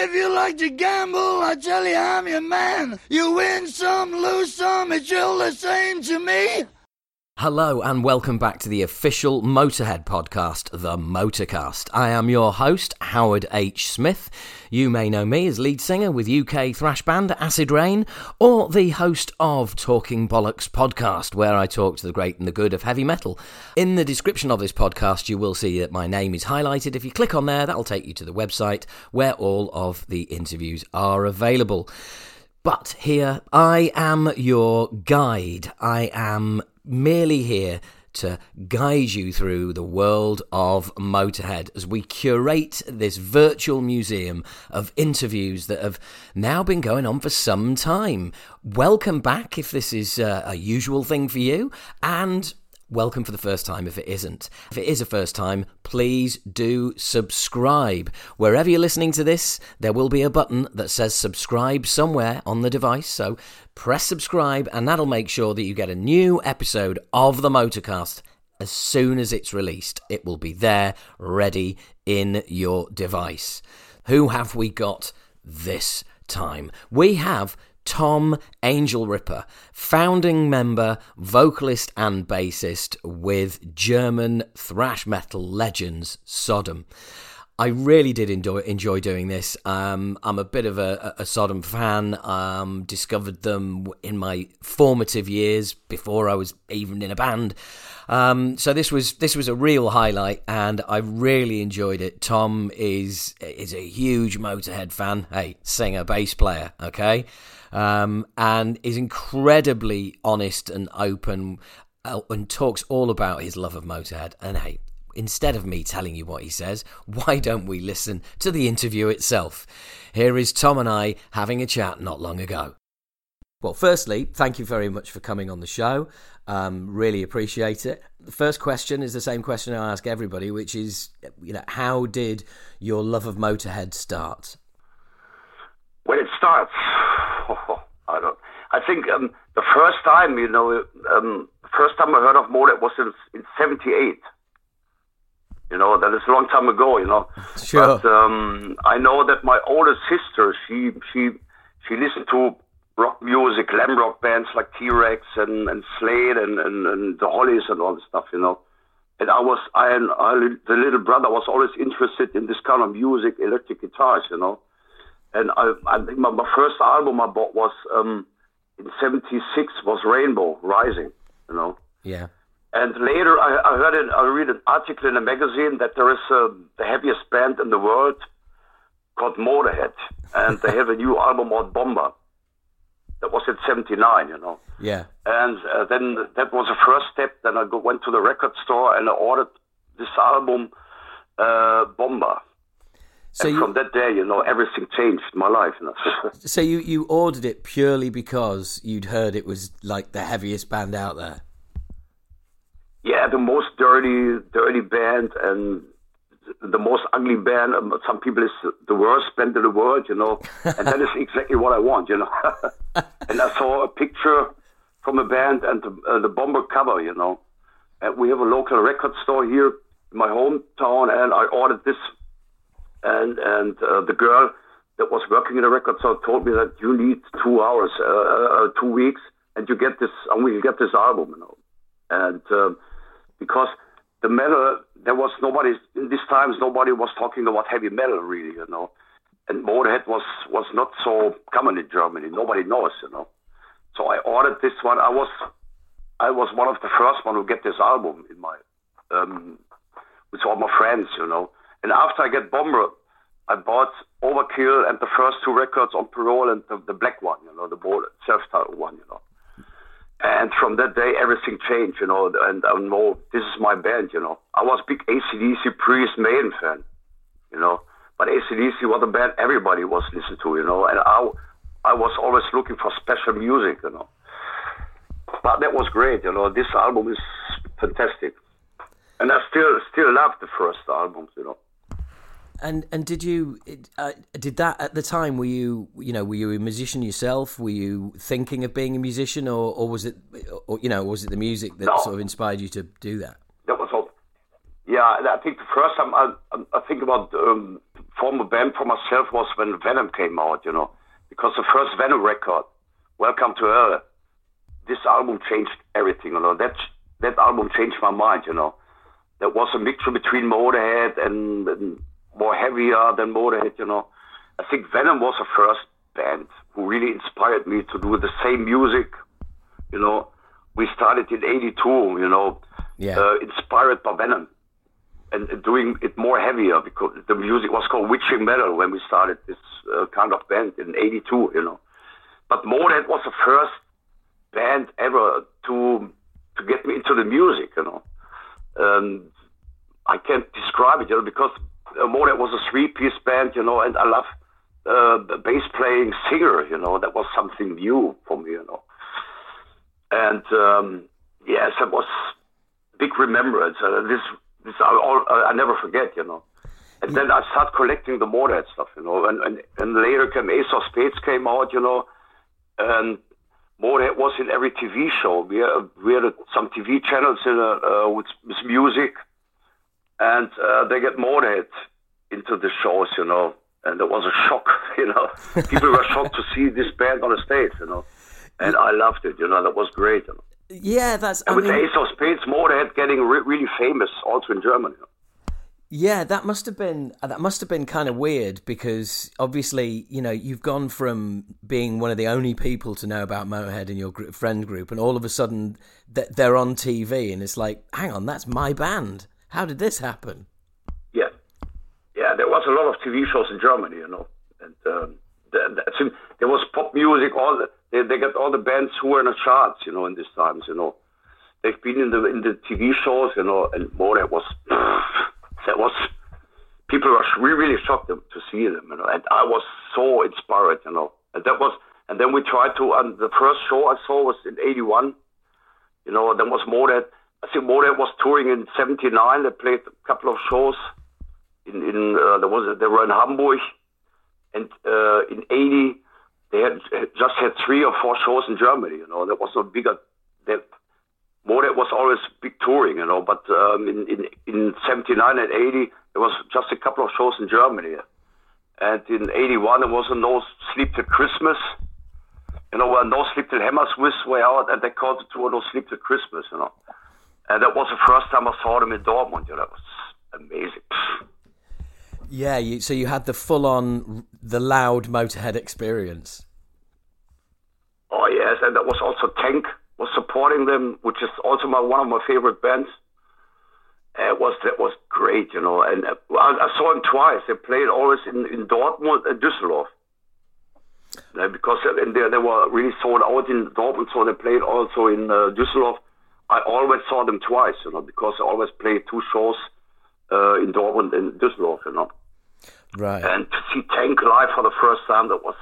If you like to gamble, I tell you I'm your man. You win some, lose some, it's all the same to me. Hello and welcome back to the official Motorhead podcast, The Motorcast. I am your host, Howard H. Smith. You may know me as lead singer with UK thrash band Acid Rain, or the host of Talking Bollocks podcast, where I talk to the great and the good of heavy metal. In the description of this podcast, you will see that my name is highlighted. If you click on there, that'll take you to the website where all of the interviews are available. But here, I am your guide. I am merely here to guide you through the world of Motorhead as we curate this virtual museum of interviews that have now been going on for some time. Welcome back if this is uh, a usual thing for you, and welcome for the first time if it isn't. If it is a first time, please do subscribe. Wherever you're listening to this, there will be a button that says subscribe somewhere on the device. So press subscribe, and that'll make sure that you get a new episode of the Motorcast as soon as it's released. It will be there, ready in your device. Who have we got this time? We have Tom Angelripper, founding member, vocalist, and bassist with German thrash metal legends Sodom. I really did enjoy enjoy doing this. Um, I'm a bit of a, a Sodom fan. Um, discovered them in my formative years before I was even in a band. Um, so this was this was a real highlight, and I really enjoyed it. Tom is is a huge Motorhead fan. Hey, singer, bass player, okay, um, and is incredibly honest and open, uh, and talks all about his love of Motorhead. And hey, instead of me telling you what he says, why don't we listen to the interview itself? Here is Tom and I having a chat not long ago. Well, firstly, thank you very much for coming on the show. Um, really appreciate it. The first question is the same question I ask everybody, which is, you know, how did your love of Motorhead start? When it starts, I don't. I think um, the first time, you know, um, first time I heard of Motorhead was in, in '78. You know, that is a long time ago, you know. Sure. But um, I know that my oldest sister, she she she listened to rock music, glam rock bands like T Rex and, and Slade and, and, and the Hollies and all this stuff, you know. And I was, I, and I, the little brother was always interested in this kind of music, electric guitars, you know. And I, I think my, my first album I bought was um, in '76 was Rainbow Rising, you know. Yeah. And later, I, I heard it. I read an article in a magazine that there is a, the heaviest band in the world called Motorhead, and they have a new album called Bomber. That was in '79, you know. Yeah. And uh, then that was the first step. Then I go, went to the record store and I ordered this album, uh, Bomber. So and you, from that day, you know, everything changed my life. You know? so you, you ordered it purely because you'd heard it was like the heaviest band out there. yeah, the most dirty, dirty band and the most ugly band. Um, some people is the worst band in the world, you know, and that is exactly what I want, you know. and I saw a picture from a band and the, uh, the bomber cover, you know. And we have a local record store here in my hometown, and I ordered this, and and uh, the girl that was working in the record store told me that you need two hours, uh, uh, two weeks, and you get this, and we get this album, you know. And um, because the metal, there was nobody in these times. Nobody was talking about heavy metal, really, you know. And Motorhead was was not so common in Germany. Nobody knows, you know. So I ordered this one. I was I was one of the first one who get this album in my um, with all my friends, you know. And after I get Bomber, I bought Overkill and the first two records on Parole and the, the black one, you know, the self-titled one, you know. And from that day, everything changed, you know. And I know this is my band, you know. I was big ACDC Priest Maiden fan, you know. But ACDC was a band everybody was listening to, you know. And I, I was always looking for special music, you know. But that was great, you know. This album is fantastic, and I still still love the first albums, you know. And and did you uh, did that at the time? Were you you know were you a musician yourself? Were you thinking of being a musician, or, or was it or, you know was it the music that No. sort of inspired you to do that? That was all. Yeah, I think the first time I, I think about um, form a band for myself was when Venom came out, you know, because the first Venom record, Welcome to Hell, this album changed everything, you know. That that album changed my mind, you know. There was a mixture between Motorhead and, and more heavier than Motorhead, you know. I think Venom was the first band who really inspired me to do the same music, you know. We started in '82, you know, Yeah. uh, inspired by Venom and doing it more heavier because the music was called witching metal when we started this uh, kind of band in '82, you know. But Motorhead was the first band ever to to get me into the music, you know. Um, I can't describe it, you know, because Motorhead was a three-piece band, you know, and I love uh, bass playing singer, you know. That was something new for me, you know. And um, yes, it was big remembrance. Uh, this, this I, all, I never forget, you know. And then I started collecting the Motorhead stuff, you know. And, and, and later came Ace of Spades came out, you know. And Motorhead was in every TV show. We had, we had some TV channels in, uh, uh, with, with music. And uh, they get Motorhead into the shows, you know. And it was a shock, you know. People were shocked to see this band on the stage, you know. And I loved it, you know. That was great, you know. Yeah, that's. I with mean, Ace of Spades, Motorhead getting re- really famous also in Germany. Yeah, that must have been that must have been kind of weird because obviously, you know, you've gone from being one of the only people to know about Motorhead in your gr- friend group, and all of a sudden they're on TV, and it's like, hang on, that's my band. How did this happen? Yeah, yeah. There was a lot of TV shows in Germany, you know, and um, the, the, there was pop music. All the, they they got all the bands who were in the charts, you know, in these times, you know. They've been in the in the TV shows, you know, and Motorhead was that was people were really, really shocked to see them, you know, and I was so inspired, you know, and that was. And then we tried to. And the first show I saw was in '81. You know, then was more I think Motorhead was touring in '79. They played a couple of shows. In, in uh, there was they were in Hamburg, and uh, in '80 they had just had three or four shows in Germany. You know, there was no bigger. That Motorhead was always big touring. You know, but um, in in in '79 and '80 there was just a couple of shows in Germany, and in '81 there was a No Sleep Till Christmas. You know, where No Sleep Till Hammersmith were out, and they called it to No Sleep Till Christmas. You know. And that was the first time I saw them in Dortmund. You know, that was amazing. Yeah, you, so you had the full-on, the loud Motorhead experience. Oh yes, and that was also Tank was supporting them, which is also my one of my favorite bands. Uh, it was that was great, you know. And uh, I, I saw them twice. They played always in, in Dortmund and Düsseldorf. Uh, because uh, and they, they were really sold out in Dortmund, so they played also in uh, Düsseldorf. I always saw them twice, you know, because I always played two shows uh, in Dortmund and Düsseldorf, you know. Right. And to see Tank live for the first time, that was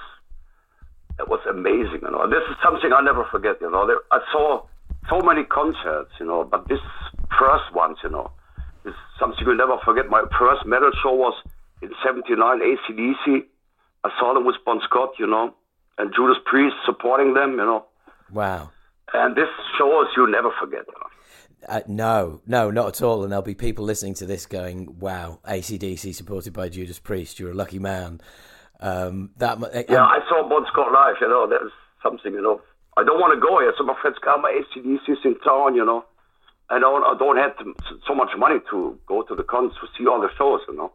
that was amazing. You know, this is something I never forget. You know, there, I saw so many concerts. You know, but this first one, you know, is something you'll never forget. My first metal show was in '79, ACDC. I saw them with Bon Scott, you know, and Judas Priest supporting them. You know, Wow. And this shows you'll never forget. Uh, no, no, not at all. And there'll be people listening to this going, "Wow, ACDC supported by Judas Priest. You're a lucky man." Um, that mu- Yeah, I saw Bon Scott live, you know, there's something, you know. I don't want to go here. So my friends come, ACDC's in town, you know. I don't, I don't have to, so much money to go to the cons to see all the shows, you know.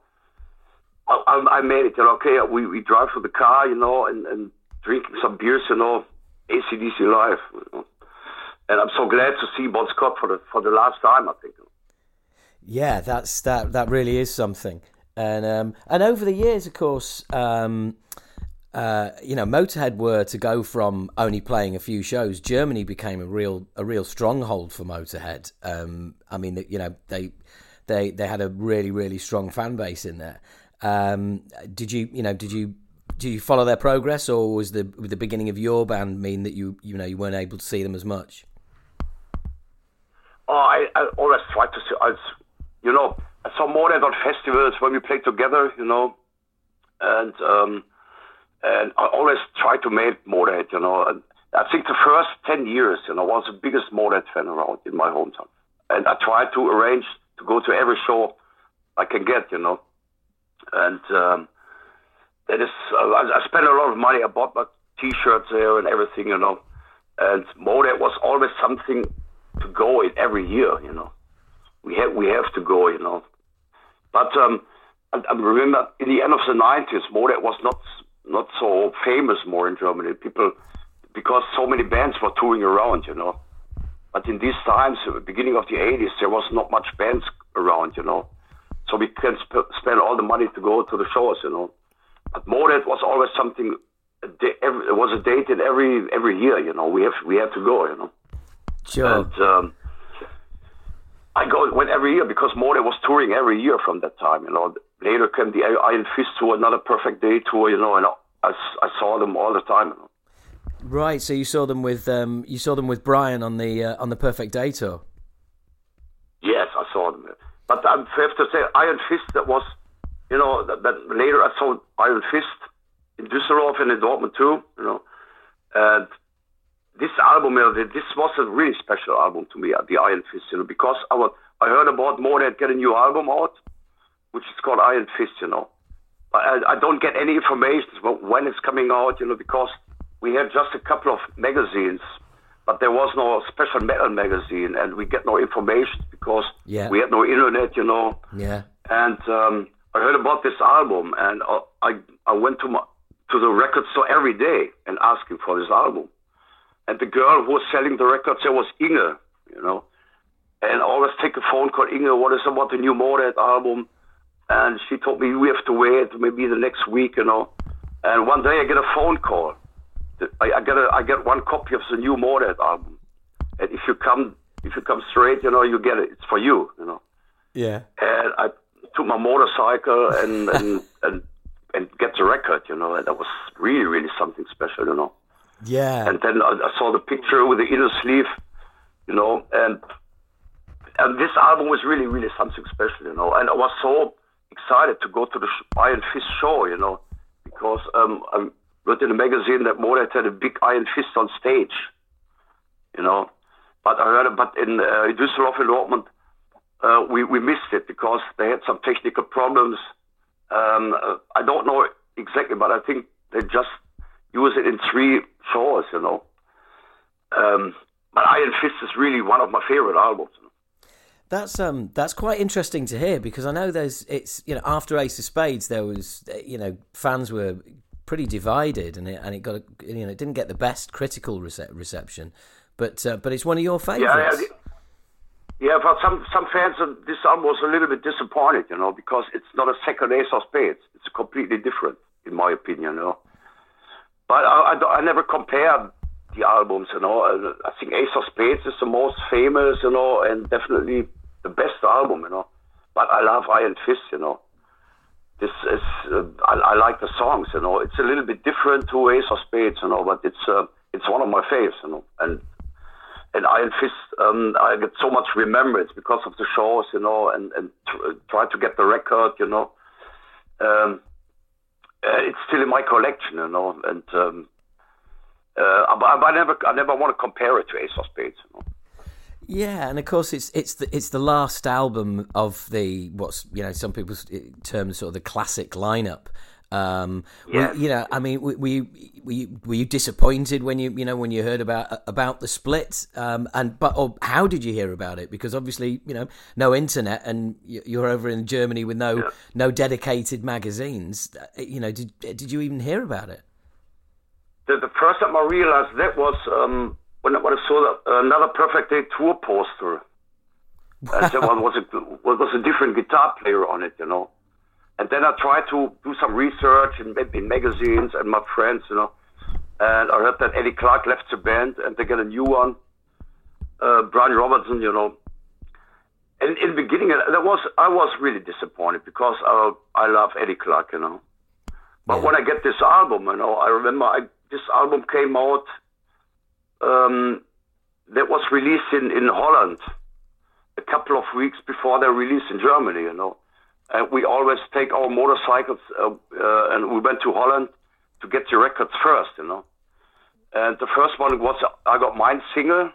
I, I, I made it, you know, okay, we, we drive to the car, you know, and, and drinking some beers, you know, ACDC live. You know. And I'm so glad to see Bon Scott for the, for the last time, I think. Yeah, that's that. That really is something. And um, and over the years, of course, um, uh, you know, Motorhead were to go from only playing a few shows. Germany became a real a real stronghold for Motorhead. Um, I mean, you know, they they they had a really really strong fan base in there. Um, did you you know did you do you follow their progress, or was the the beginning of your band mean that you you know you weren't able to see them as much? Oh, I, I always try to see, I, you know, I saw Motorhead on festivals when we played together, you know, and um, and I always try to make Motorhead, you know. And I think the first 10 years, you know, I was the biggest Motorhead fan around in my hometown. And I tried to arrange to go to every show I can get, you know. and um, that is uh, I, I spent a lot of money. I bought my T-shirts there and everything, you know. And Motorhead was always something to go every year, you know. We have we have to go, you know. But um, I, I remember in the end of the nineties, Motorhead was not not so famous more in Germany. People because so many bands were touring around, you know. But in these times, beginning of the 80s, there was not much bands around, you know. So we can sp- spend all the money to go to the shows, you know. But Motorhead was always something. It was a date in every every year, you know. We have we have to go, you know. Sure. And um, I go went every year because Motorhead was touring every year from that time, you know. Later came the Iron Fist tour, another Perfect Day tour, you know, and I, I saw them all the time. You know. Right. So you saw them with um, you saw them with Brian on the uh, on the Perfect Day tour. Yes, I saw them. But I have to say, Iron Fist. That was, you know, that, that later I saw Iron Fist in Düsseldorf and in Dortmund too. You know, and this album, you know, this was a really special album to me, the Iron Fist. You know, because I was, I heard about Motorhead get a new album out, which is called Iron Fist. You know, I, I don't get any information about when it's coming out. You know, because we had just a couple of magazines, but there was no special metal magazine, and we get no information because yeah. we had no internet, you know. Yeah. And um, I heard about this album, and I I went to my to the record store every day and asking for this album. And the girl who was selling the records there was Inge, you know. And I always take a phone call, Inge, what is about the new Motorhead album? And she told me we have to wait maybe the next week, you know. And one day I get a phone call I, I get a, I get one copy of the new Motorhead album, and if you come if you come straight, you know you get it. It's for you, you know. Yeah. And I took my motorcycle and and and, and get the record, you know, and that was really really something special, you know. Yeah. And then I, I saw the picture with the inner sleeve, you know, and and this album was really really something special, you know. And I was so excited to go to the Iron Fist show, you know, because um, I'm wrote in a magazine that Motorhead had a big iron fist on stage, you know. But I heard, but in uh, Düsseldorf and Dortmund, uh, we we missed it because they had some technical problems. Um, uh, I don't know exactly, but I think they just use it in three shows, you know. Um, but Iron Fist is really one of my favorite albums. That's um that's quite interesting to hear because I know there's it's you know after Ace of Spades there was you know fans were pretty divided, and it and it got a, you know it didn't get the best critical rece- reception, but uh, but it's one of your favourites. Yeah, yeah, but some some fans of this album was a little bit disappointed, you know, because it's not a second Ace of Spades. It's completely different, in my opinion, you know. But I, I, I never compare the albums, you know. I think Ace of Spades is the most famous, you know, and definitely the best album, you know. But I love Iron Fist, you know this is uh, I, I, like the songs, you know. It's a little bit different to Ace of Spades, you know, but it's uh, it's one of my faves, you know. And and Iron Fist, um, I get so much remembrance because of the shows, you know, and and tr- try to get the record, you know. Um, uh, it's still in my collection, you know, and um, uh, I, I never I never want to compare it to Ace of Spades, you know. Yeah, and of course it's it's the it's the last album of the what's you know some people term sort of the classic lineup. Um, yeah. you know, I mean, were, were you were you, were you disappointed when you you know when you heard about about the split? Um, and but or how did you hear about it? Because obviously, you know, no internet, and you're over in Germany with no yeah. no dedicated magazines. Uh, you know, did did you even hear about it? The, the first time I realized that was um, when, when I saw another Perfect Day tour poster, and there was a was a different guitar player on it, you know. And then I tried to do some research in, in magazines and my friends, you know. And I heard that Eddie Clarke left the band and they get a new one, uh, Brian Robertson, you know. And in the beginning, that was I was really disappointed because I I love Eddie Clarke, you know. But yeah. when I get this album, you know, I remember I, this album came out um, that was released in, in Holland a couple of weeks before their release in Germany, you know. And we always take our motorcycles uh, uh, and we went to Holland to get the records first, you know. And the first one was I Got Mine single,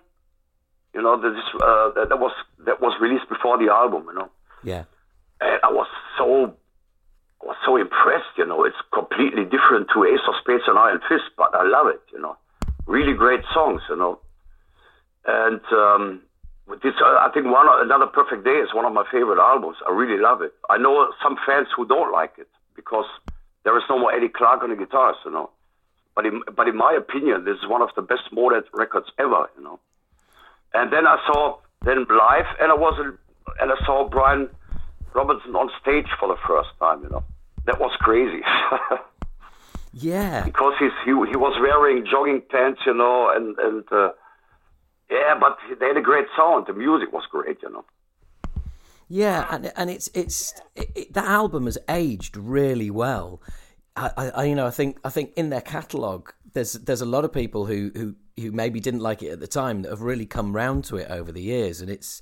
you know, that, is, uh, that, that was that was released before the album, you know. Yeah. And I was so I was so impressed. You know, it's completely different to Ace of Spades and Iron Fist, but I love it. You know, really great songs. You know, and um, this uh, I think one another perfect day is one of my favorite albums. I really love it. I know some fans who don't like it because there is no more Eddie Clarke on the guitars. You know, but in, but in my opinion, this is one of the best Motorhead records ever. You know, and then I saw then live, and I was and I saw Brian Robertson on stage for the first time. You know, that was crazy. yeah, because he's he, he was wearing jogging pants, you know, and and uh, yeah, but they had a great sound. The music was great, you know. Yeah, and and it's it's it, it, that album has aged really well. I, I, you know I think I think in their catalogue there's there's a lot of people who who who maybe didn't like it at the time that have really come round to it over the years, and it's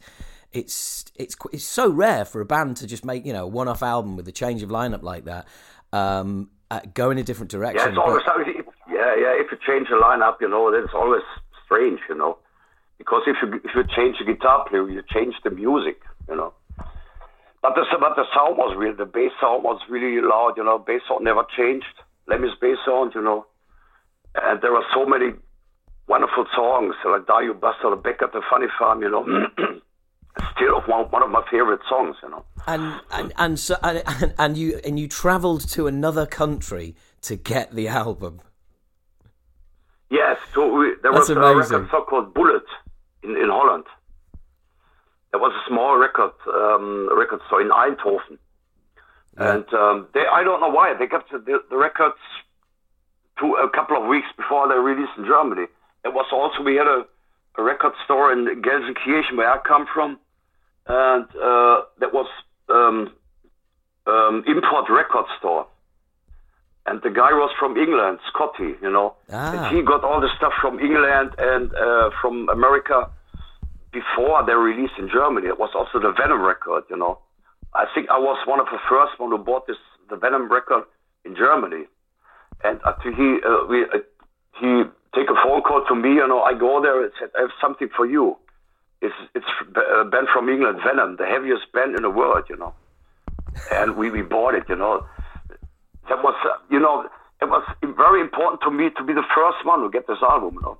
it's it's it's so rare for a band to just make you know a one-off album with a change of lineup like that, um, uh, go in a different direction. Yeah, it's always but... yeah yeah. If you change the lineup, you know, it's always strange, you know, because if you if you change the guitar player, you change the music, you know. But the but the sound was real. The bass sound was really loud, you know. Bass sound never changed. Lemmy's bass sound, you know. And there were so many wonderful songs like "Die You Bastard, Back at the Funny Farm, you know. still one, one of my favorite songs, you know. And and and so and, and you and you travelled to another country to get the album. Yes, so we, there That's was amazing. a record store called Bullet in, in Holland. There was a small record um, record store in Eindhoven, yeah. and um, they I don't know why they kept the, the records to a couple of weeks before they released in Germany. It was also we had a, a record store in Gelsenkirchen where I come from, and uh, that was um, um, import record store. And the guy was from England, Scotty, you know. Ah. And he got all the stuff from England and uh, from America before they released in Germany. It was also the Venom record, you know. I think I was one of the first one who bought this the Venom record in Germany. And uh, he uh, we, uh, he take a phone call to me, you know. I go there and said, I have something for you. It's it's a band from England, Venom, the heaviest band in the world, you know. And we, we bought it, you know. That was, uh, you know, it was very important to me to be the first one to get this album, you know.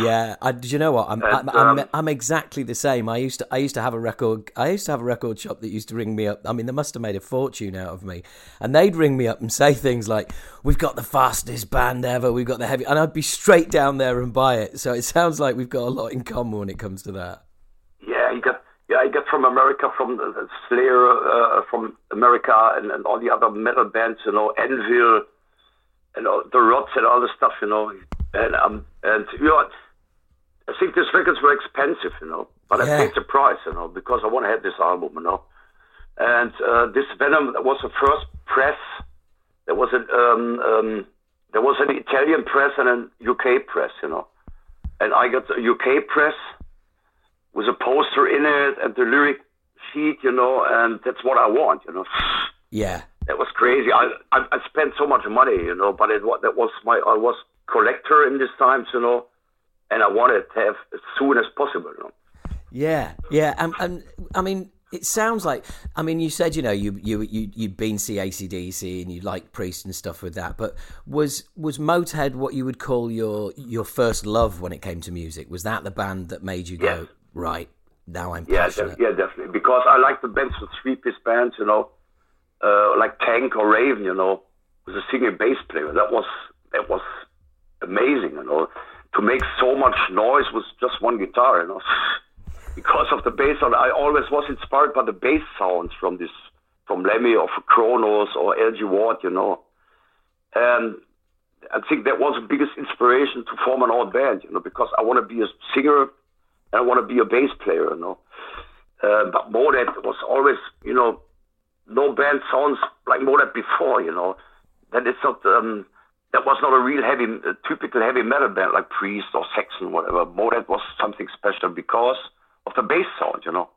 Yeah, I, do you know what? I'm, and, I'm, I'm, um, I'm, exactly the same. I used to I used to have a record I used to have a record shop that used to ring me up. I mean, they must have made a fortune out of me, and they'd ring me up and say things like, "We've got the fastest band ever. We've got the heavy," and I'd be straight down there and buy it. So it sounds like we've got a lot in common when it comes to that. Yeah, you got yeah, I get from America, from uh, Slayer, uh, from America, and, and all the other metal bands, you know, Anvil, and all, the Rods and all the stuff, you know, and um, and you know, I think these records were expensive, you know, but yeah. I paid the price, you know, because I want to have this album, you know, and uh, this Venom was the first press. There was an um, um, there was an Italian press and an UK press, you know, and I got the UK press with a poster in it and the lyric sheet, you know, and that's what I want, you know. Yeah. That was crazy. I, I, I spent so much money, you know, but it that was my I was collector in this times, you know, and I wanted to have as soon as possible, you know. Yeah, yeah, and, and I mean, it sounds like I mean you said you know you you you you'd been see ACDC and you like Priest and stuff with that, but was was Motorhead what you would call your your first love when it came to music? Was that the band that made you go right. Now I'm yeah passionate? yeah definitely. Because I like the bands with three piece bands you know uh, like Tank or Raven you know with a singing bass player. That was that was amazing you know. To make so much noise with just one guitar you know because of the bass sound. I always was inspired by the bass sounds from this from Lemmy or Cronos or Algy Ward you know. And I think that was the biggest inspiration to form an old band, you know, because I want to be a singer I want to be a bass player, you know. Uh, but Motorhead was always, you know, no band sounds like Motorhead before, you know. That it's not, um, that was not a real heavy, uh, typical heavy metal band like Priest or Saxon, whatever. Motorhead was something special because of the bass sound, you know.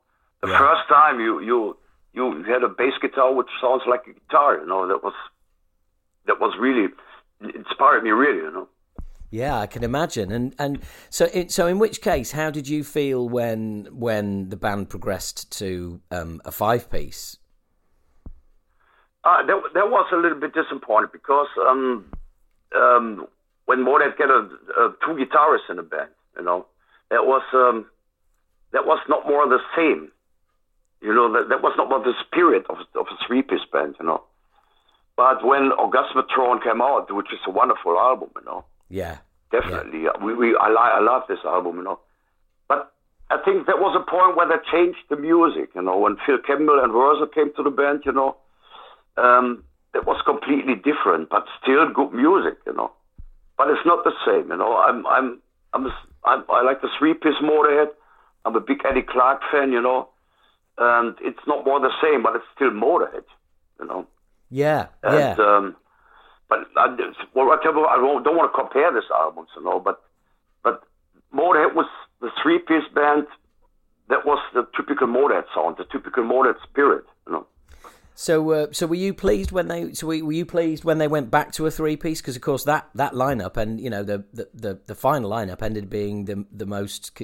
The yeah. first time you, you, you had a bass guitar which sounds like a guitar, you know, that was, that was really, inspired me really, you know. Yeah, I can imagine. And and so so in which case, how did you feel when when the band progressed to um, a five piece? Uh, that, that was a little bit disappointed because um, um, when Motorhead get a, a, two guitarists in a band, you know, that was um, that was not more the same. You know, that, that was not more the spirit of, of a three-piece band, you know. But when Orgasmatron came out, which is a wonderful album, you know. Yeah. Definitely. Yeah. We, we, I, li- I love this album, you know. But I think that was a point where they changed the music, you know. When Phil Campbell and Wurzel came to the band, you know, um, it was completely different, but still good music, you know. But it's not the same, you know. I'm, I'm, I'm, a, I'm I like the three-piece Motorhead. I'm a big Eddie Clarke fan, you know. And it's not more the same, but it's still Motorhead, you know. Yeah, and, yeah. Um, but I, well, whatever, I don't, don't want to compare this album, you know. But but Motorhead was the three-piece band that was the typical Motorhead sound, the typical Motorhead spirit, you know. So, uh, so were you pleased when they? So were you pleased when they went back to a three piece? Because of course that that lineup and you know the the, the, the final lineup ended being the the most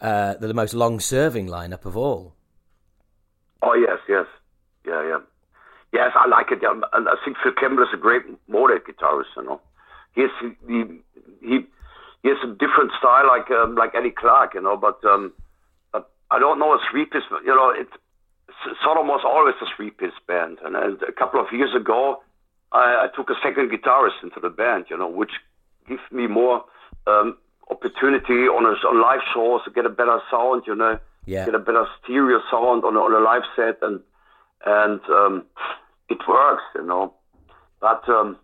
uh, the, the most long serving lineup of all. Oh yes, yes, yeah, yeah, yes. I like it. and I think Phil Campbell is a great Motorhead guitarist. You know, he's he he he has a different style like um, like Eddie Clarke. You know, but um, but I don't know a three piece. You know, it Sodom was always a three-piece band, and a couple of years ago, I, I, took a second guitarist into the band, you know, which gives me more um, opportunity on a, on live shows to get a better sound, you know, yeah. get a better stereo sound on a, on a live set, and and um, it works, you know. But um,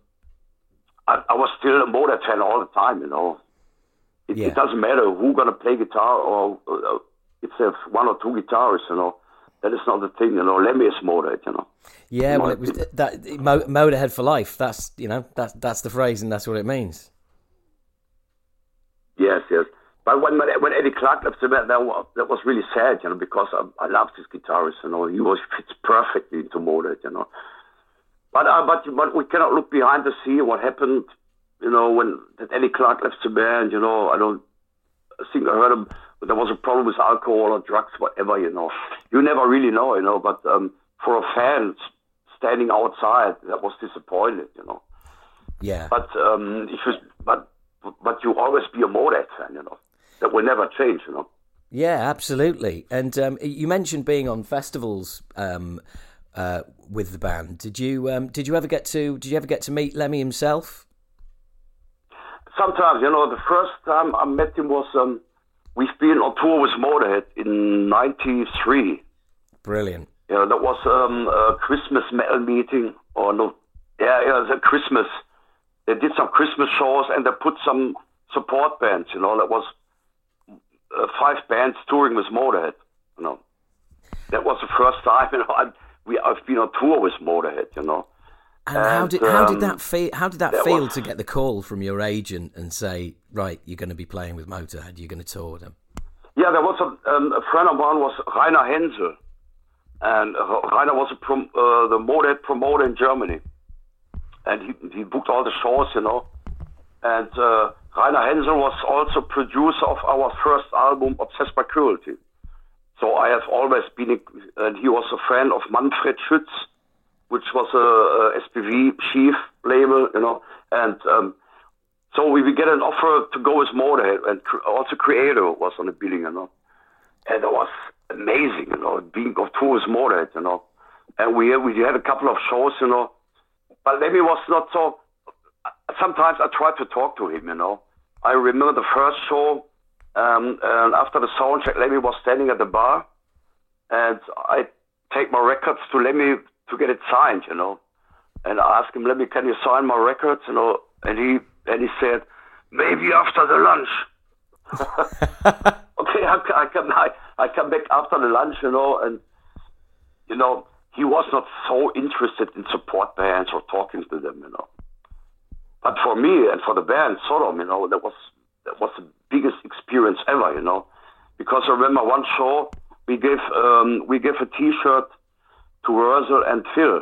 I, I was still a Motorhead fan all the time, you know. It, yeah. it doesn't matter who's gonna play guitar or, or it's a one or two guitarists, you know that is not the thing, you know. Lemmy is Motorhead, you know. Yeah, well, it was that Motorhead for life. That's you know that's that's the phrase, and that's what it means. Yes, yes. But when when Eddie Clarke left the band, that was, that was really sad, you know, because I, I loved his guitarist, you know. He was fits perfectly into Motorhead, you know. But uh, but but we cannot look behind the scene. What happened, you know, when that Eddie Clarke left the band, you know. I don't I think I heard him there was a problem with alcohol or drugs, whatever, you know. You never really know, you know, but um, for a fan standing outside, that was disappointed, you know. Yeah. But um, if you, but but you always be a Motorhead fan, you know. That will never change, you know. Yeah, absolutely. And um, you mentioned being on festivals um, uh, with the band. Did you um, did you ever get to did you ever get to meet Lemmy himself? Sometimes, you know, the first time I met him was um, we've been on tour with Motorhead in '93. Brilliant. Yeah, that was um, a Christmas metal meeting, or no? Yeah, yeah, it was a Christmas. They did some Christmas shows and they put some support bands. You know, that was uh, five bands touring with Motorhead. You know, that was the first time. You know, I, we I've been on tour with Motorhead. You know. And, and how did um, how did that feel? How did that, that feel was, to get the call from your agent and say, right, you're going to be playing with Motorhead, you're going to tour them? Yeah, there was a, um, a friend of mine was Rainer Hensel, and Rainer was prom- uh, the Motorhead promoter in Germany, and he he booked all the shows, you know, and uh, Rainer Hensel was also producer of our first album, Obsessed by Cruelty. So I have always been, a, and he was a friend of Manfred Schütz which was a, a SPV chief label, you know, and um, so we, we get an offer to go with Motorhead, and also Kreator was on the billing, you know, and it was amazing, you know, being of tour with Motorhead, you know, and we we had a couple of shows, you know, but Lemmy was not so. Sometimes I tried to talk to him, you know. I remember the first show, um, and after the sound check, Lemmy was standing at the bar, and I take my records to Lemmy to get it signed, you know. And I asked him, "Lemmy, can you sign my records?" You know, and he and he said, "Maybe after the lunch." okay, I, I come I, I come back after the lunch, you know, and you know he was not so interested in support bands or talking to them, you know. But for me and for the band Sodom, you know, that was that was the biggest experience ever, you know, because I remember one show we gave um, we gave a T-shirt to Wurzel and Phil.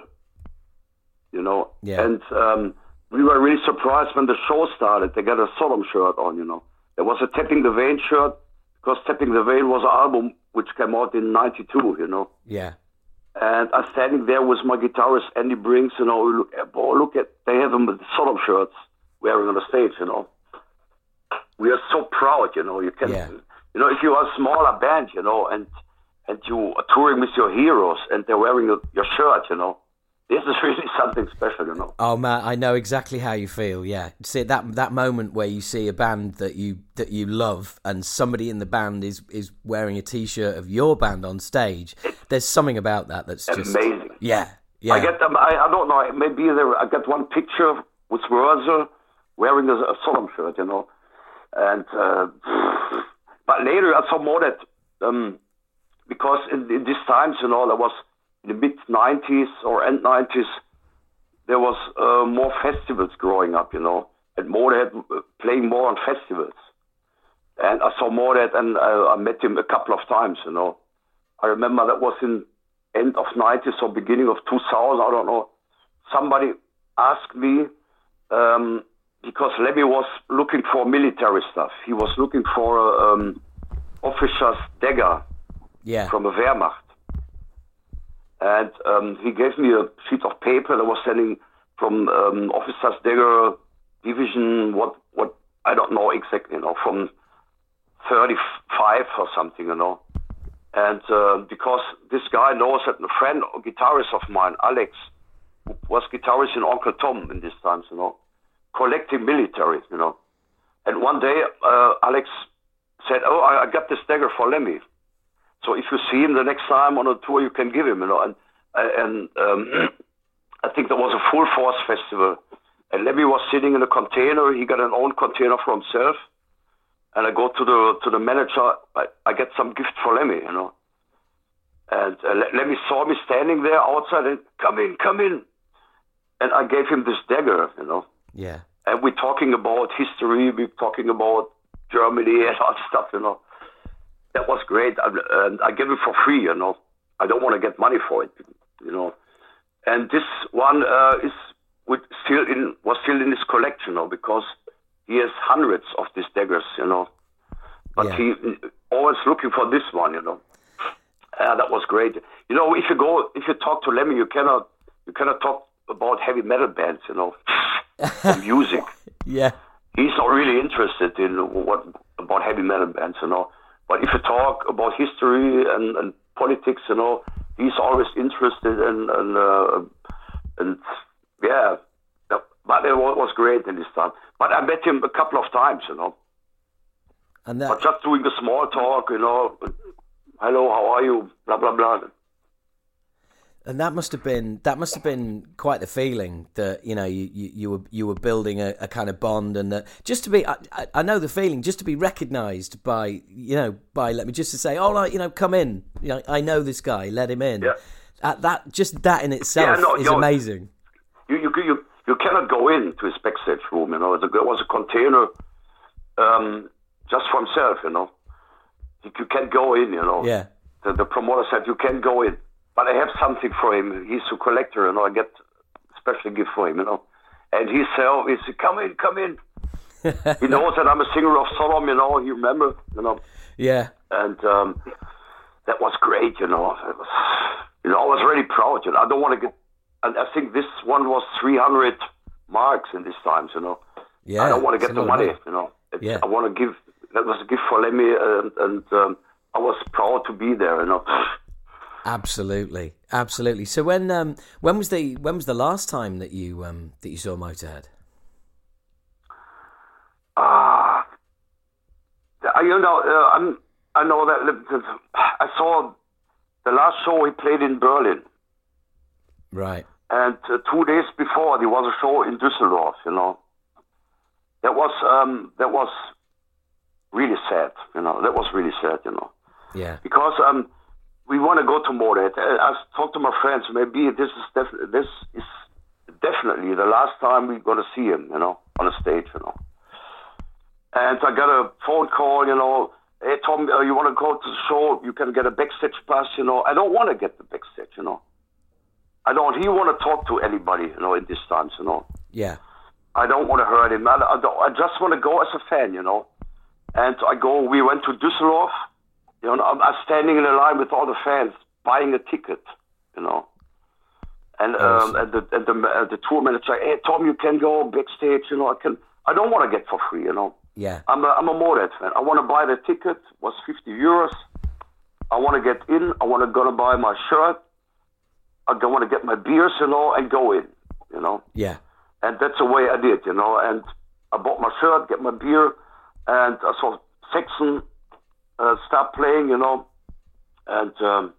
You know, yeah. and um, we were really surprised when the show started. They got a Sodom shirt on. You know, there was a Tapping the Vein shirt because Tapping the Vein was an album which came out in '92. You know. Yeah. And I'm standing there with my guitarist Andy Brings, you know. Look, oh, look at they have them with Sodom shirts wearing on the stage, you know. We are so proud, you know. You can, Yeah. you know, if you are a smaller band, you know, and and you are touring with your heroes, and they're wearing your, your shirt, you know. This is really something special, you know. Oh man, I know exactly how you feel. Yeah, see that that moment where you see a band that you that you love, and somebody in the band is is wearing a T-shirt of your band on stage. There's something about that that's just Amazing. Yeah, yeah, I get them. I, I don't know. Maybe there. I got one picture with Wurzel wearing a, a Sodom shirt, you know. And uh, but later I saw more that um, because in, in these times, you know, there was the mid '90s or end '90s, there was uh, more festivals growing up, you know, and Motorhead uh, playing more on festivals. And I saw more that, and I, I met him a couple of times, you know. I remember that was in end of 90s or beginning of 2000, I don't know. Somebody asked me, um, because Lemmy was looking for military stuff. He was looking for a um, officer's dagger yeah, from the Wehrmacht. And um, he gave me a sheet of paper that was sending from um, officer's dagger division, what, what, I don't know exactly, you know, from 35 or something, you know. And uh, because this guy knows that a friend, a guitarist of mine, Alex, was guitarist in Uncle Tom in these times, you know, collecting military, you know. And one day, uh, Alex said, "Oh, I, I got this dagger for Lemmy. So if you see him the next time on a tour, you can give him, you know." And and um, I think there was a full force festival, and Lemmy was sitting in a container. He got an own container for himself, and I go to the to the manager. I, I get some gift for Lemmy, you know. And uh, Lemmy saw me standing there outside and come in, come in. And I gave him this dagger, you know. yeah, And we're talking about history, we're talking about Germany and all stuff, you know. That was great. I, and I gave it for free, you know. I don't want to get money for it, you know. And this one uh, is with still in was still in his collection, you know, because he has hundreds of these daggers, you know. But Yeah. he always looking for this one, you know. Uh, that was great. You know, if you go, if you talk to Lemmy, you cannot, you cannot talk about heavy metal bands, you know, music. yeah, He's not really interested in what about heavy metal bands, you know. But if you talk about history and, and politics, you know, he's always interested in, in uh, and yeah. But it was great in this time. But I met him a couple of times, you know. and But just doing the small talk, you know. Hello, how are you? Blah blah blah. And that must have been that must have been quite the feeling that you know you, you, you were you were building a, a kind of bond and that just to be I, I- know the feeling just to be recognised by you know by Lemmy just to say oh like, you know come in you know I know this guy let him in Yeah. Uh, that just that in itself Yeah, no, is amazing you you you you cannot go into his backstage room. You know, there was a container um, just for himself. You know, you, you can't go in. You know, yeah the, the promoter said you can't go in, but I have something for him. He's a collector, you know. I get special gift for him, you know. And he said, oh, he said, "Come in, come in." he knows that I'm a singer of Sodom, you know. He remember, you know, yeah and um, that was great, you know. It was, you know, I was really proud. You know, I don't want to get, and I think this one was 300 marks in these times, you know. yeah I don't want to get the money, money. you know. It's, Yeah. I want to give. That was a gift for Lemmy, and, and um, I was proud to be there, you know. Absolutely absolutely so when um when was the when was the last time that you um that you saw Motorhead Ah, uh, you know, uh, I'm, I know that I saw the last show he played in Berlin, right and uh, two days before there was a show in Düsseldorf. You know, that was um, that was really sad. You know, that was really sad. You know, yeah because um, we want to go to Motorhead. Uh, I talked to my friends. Maybe this is def- this is definitely the last time we're gonna see him. You know, on a stage. You know. And I got a phone call, you know, hey, Tom, uh, you want to go to the show? You can get a backstage pass, you know. I don't want to get the backstage, you know. I don't. He want to talk to anybody, you know, in these times, you know. yeah I don't want to hurt him. I, I, don't, I just want to go as a fan, you know. And I go, we went to Düsseldorf, you know, I'm, I'm standing in a line with all the fans buying a ticket, you know. And um, and the and the, uh, the tour manager, hey Tom, you can go backstage, you know. I can. I don't want to get for free, you know. Yeah. I'm a, I'm a Motorhead fan. I want to buy the ticket. Was 50 euros. I want to get in. I want to go to buy my shirt. I don't want to get my beers, you know, and go in, you know. Yeah. And that's the way I did, you know. And I bought my shirt, get my beer, and I saw Saxon uh, start playing, you know, and um,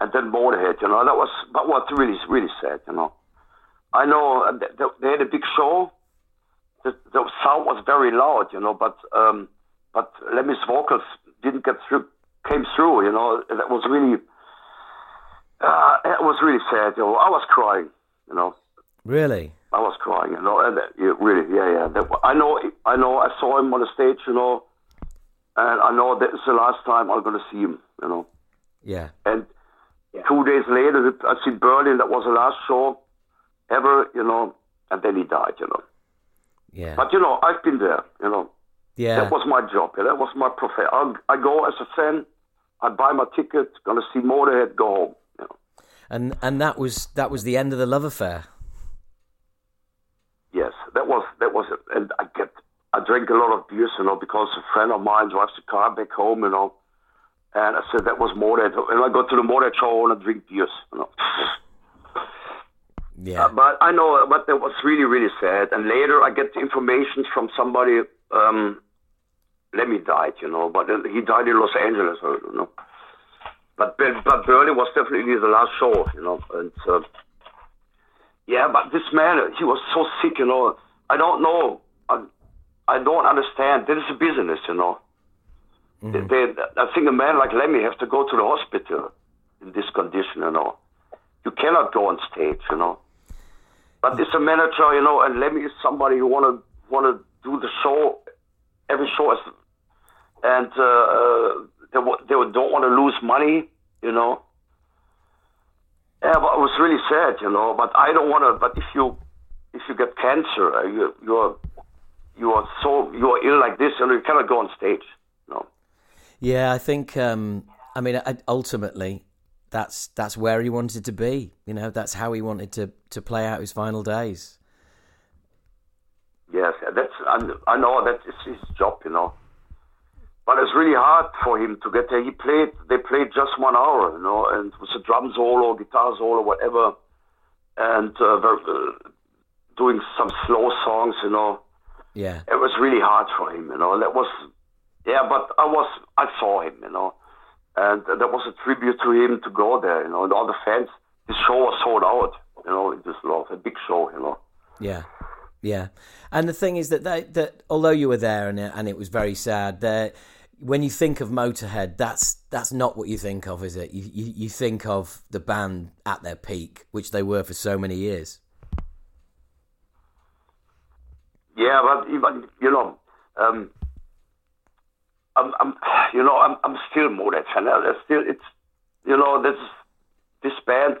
and then Motorhead, you know. That was that was really really sad, you know. I know uh, they, they had a big show. The, the sound was very loud, you know, but um, but Lemmy's vocals didn't get through, came through, you know. That was really, uh, it was really sad, you know. I was crying, you know. Really? I was crying, you know, and uh, really, yeah, yeah. That, I know, I know. I saw him on the stage, you know, and I know that it's the last time I'm going to see him, you know. Yeah. And two days later, I see Berlin. That was the last show ever, you know, and then he died, you know. Yeah. But you know, I've been there, you know. yeah. That was my job. Yeah, that was my profession. I, I go as a fan. I buy my ticket, gonna see Motorhead, go home. You know. and and that was that was the end of the love affair. Yes, that was that was it. And I get I drank a lot of beers, you know, because a friend of mine drives the car back home, you know. And I said that was Motorhead. And I go to the Motorhead show and I drink beers, you know. Yeah. Uh, but I know, but that was really, really sad. And later, I get the information from somebody. Um, Lemmy died, you know, but uh, he died in Los Angeles, uh, you know. But but Berlin was definitely the last show, you know. And uh, yeah, but this man, he was so sick, you know. I don't know. I, I don't understand. This is a business, you know. They, they, I think a man like Lemmy has to go to the hospital in this condition, you know. You cannot go on stage, you know. But it's a manager, you know, and Lemmy is somebody who wanna wanna do the show, every show, is, and uh, uh, they they don't want to lose money, you know. Yeah, but it was really sad, you know. But I don't want to. But if you if you get cancer, uh, you you're you are so you are ill like this, and you cannot go on stage, know. Yeah, I think. Um, I mean, ultimately, that's that's where he wanted to be. You know, that's how he wanted to to play out his final days. Yes, that's I, I know that is his job, you know. But it's really hard for him to get there. He played, they played just one hour, you know, and it was a drum solo, guitar solo, whatever, and uh, uh, doing some slow songs, you know. Yeah, It was really hard for him, you know. And that was, yeah, but I was, I saw him, you know, and that was a tribute to him to go there, you know. And all the fans, his show was sold out, you know, it love, a big show, you know. yeah, yeah. And the thing is that they, that although you were there and it, and it was very sad, that when you think of Motorhead, that's that's not what you think of, is it? You, you you think of the band at their peak, which they were for so many years. Yeah, but even you know, um, I'm, I'm, you know, I'm, I'm still Motorhead fan. Uh, There's still, it's, you know, this, this band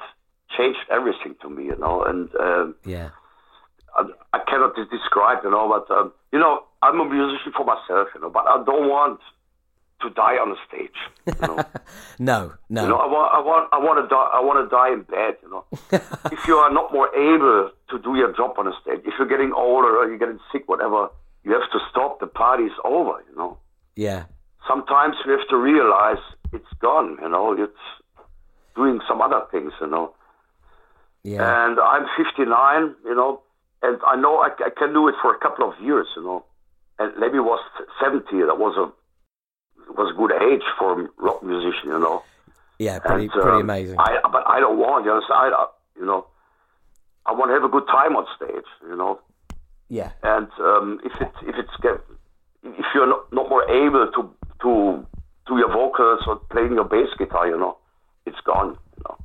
changed everything to me, you know, and um Yeah, I, I cannot describe, you know, but um, you know, I'm a musician for myself, you know, but I don't want to die on the stage, you know. no, no, You know, I want, I want, I want to die. I want to die in bed. You know, if you are not more able to do your job on the stage, if you're getting older or you're getting sick, whatever, you have to stop. The party's over. You know. yeah, Sometimes we have to realize it's gone. You know, it's doing some other things. You know, yeah, and I'm 59. You know, and I know I, I can do it for a couple of years. You know, and Lemmy was 70. That was a was a good age for a rock musician. You know. yeah. Pretty, And, pretty um, amazing. I, but I don't want, you know, I, you know, I want to have a good time on stage, you know. yeah, And um, if it if it's get, if you're not, not more able to to do your vocals or playing your bass guitar, you know, it's gone. You know.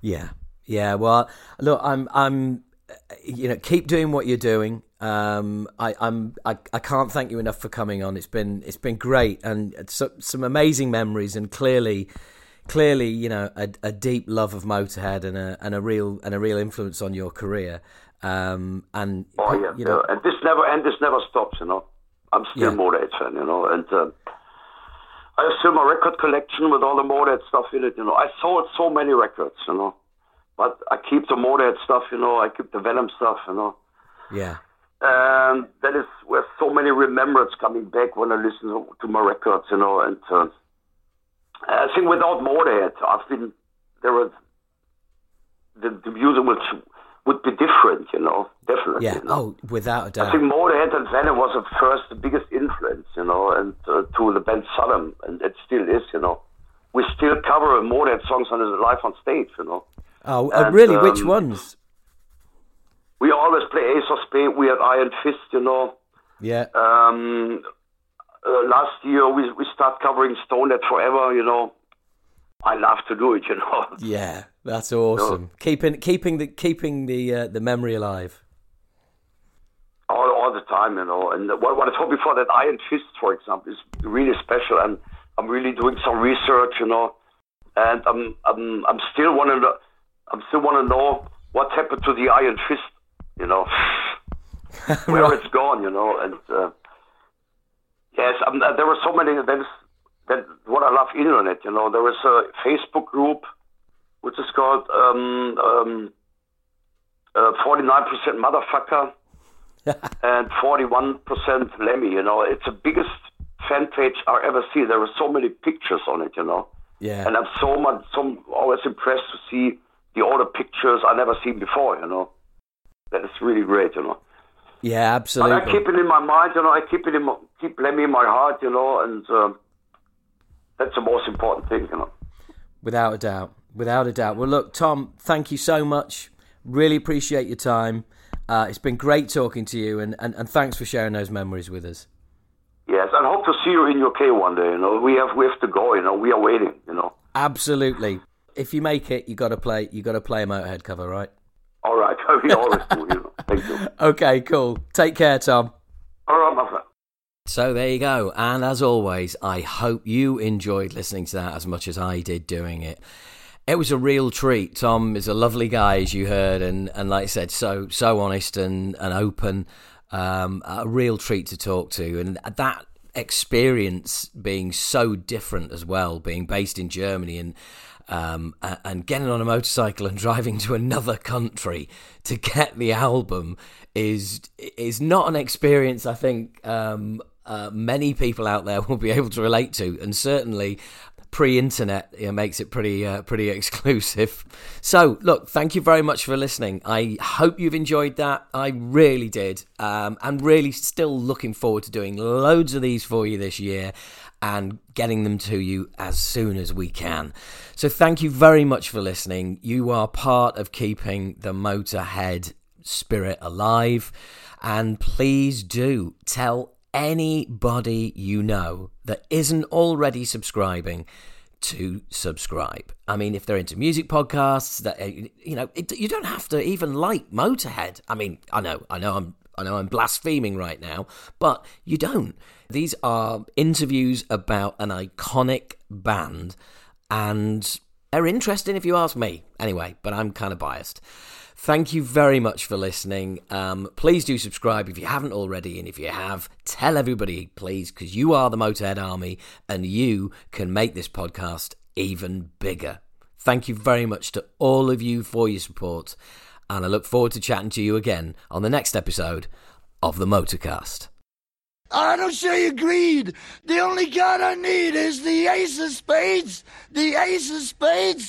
Yeah, yeah. Well, look, I'm, I'm, you know, keep doing what you're doing. Um, I, I'm, I, I can't thank you enough for coming on. It's been, it's been great, and so, some amazing memories, and clearly, clearly, you know, a, a deep love of Motorhead and a, and a real, and a real influence on your career. Um, and Oh yeah, you know, yeah. and this never and this never stops, you know. I'm still Yeah. Motorhead fan, you know, and um, I have still my record collection with all the Motorhead stuff in it, you know. I sold so many records, you know. but I keep the Motorhead stuff, you know. I keep the Venom stuff, you know. Yeah. And that is where so many remembrance coming back when I listen to, my records, you know. And uh, I think without Motorhead, I've been there was the, the music would would be different, you know, definitely. Yeah. You know? Oh, without a doubt. I think Motorhead and Venom was at first the biggest influence, you know, and uh, to the band Sodom, and it still is, you know. We still cover Motorhead songs on the live on stage, you know. oh, uh, and, really? Which um, ones? We always play Ace of Spades. We had Iron Fist, you know. Yeah. Um, uh, last year we we start covering Stone Forever, you know. I love to do it, you know. Yeah. That's awesome. Keeping keeping the keeping the uh, the memory alive. all, all the time, you know. And what, what I told before, that Iron Fist, for example, is really special, and I'm really doing some research, you know. And I'm I'm I'm still want to I'm still want to know what happened to the Iron Fist, you know, where Right. it's gone, you know. And uh, yes, um, there were so many. That is that what I love internet, you know. There is a Facebook group which is called um, um, uh, 49% motherfucker and 41% Lemmy. You know, it's the biggest fan page I ever see. There are so many pictures on it. You know, Yeah. and I'm so much, so always impressed to see the older pictures I never seen before. You know, that is really great. You know, yeah. Absolutely. I keep it in my mind. You know, I keep it in my, keep Lemmy in my heart. You know, and um, that's the most important thing. You know. Without a doubt. Without a doubt. Well, look, Tom, thank you so much. Really appreciate your time. Uh, it's been great talking to you, and, and, and thanks for sharing those memories with us. Yes, and hope to see you in UK one day. You know, we have we have to go. You know, we are waiting. You know. Absolutely. If you make it, you got to play. You got to play a Motorhead cover, right? All right, we always do. You know. Thank you. Okay, cool. Take care, Tom. All right, my friend. So there you go. And as always, I hope you enjoyed listening to that as much as I did doing it. It was a real treat. Tom is a lovely guy, as you heard, and, and like I said, so so honest and, and open. Um, a real treat to talk to, and that experience being so different as well, being based in Germany and um, and getting on a motorcycle and driving to another country to get the album is is not an experience I think um, uh, many people out there will be able to relate to, and certainly pre-internet makes it pretty uh, pretty exclusive. So, look, thank you very much for listening. I hope you've enjoyed that. I really did, um, and really still looking forward to doing loads of these for you this year and getting them to you as soon as we can. So, thank you very much for listening. You are part of keeping the Motorhead spirit alive, and please do tell anybody you know that isn't already subscribing to subscribe. I mean, if they're into music podcasts, that uh, you know, it, you don't have to even like Motorhead. I mean, I know, I know, I'm, I know, I'm blaspheming right now, but you don't. These are interviews about an iconic band, and they're interesting if you ask me. Anyway, but I'm kind of biased. Thank you very much for listening. Um, please do subscribe if you haven't already, and if you have, tell everybody, please, because you are the Motorhead Army and you can make this podcast even bigger. Thank you very much to all of you for your support, and I look forward to chatting to you again on the next episode of the Motorcast. I don't show you greed. The only God I need is the ace of spades. The ace of spades.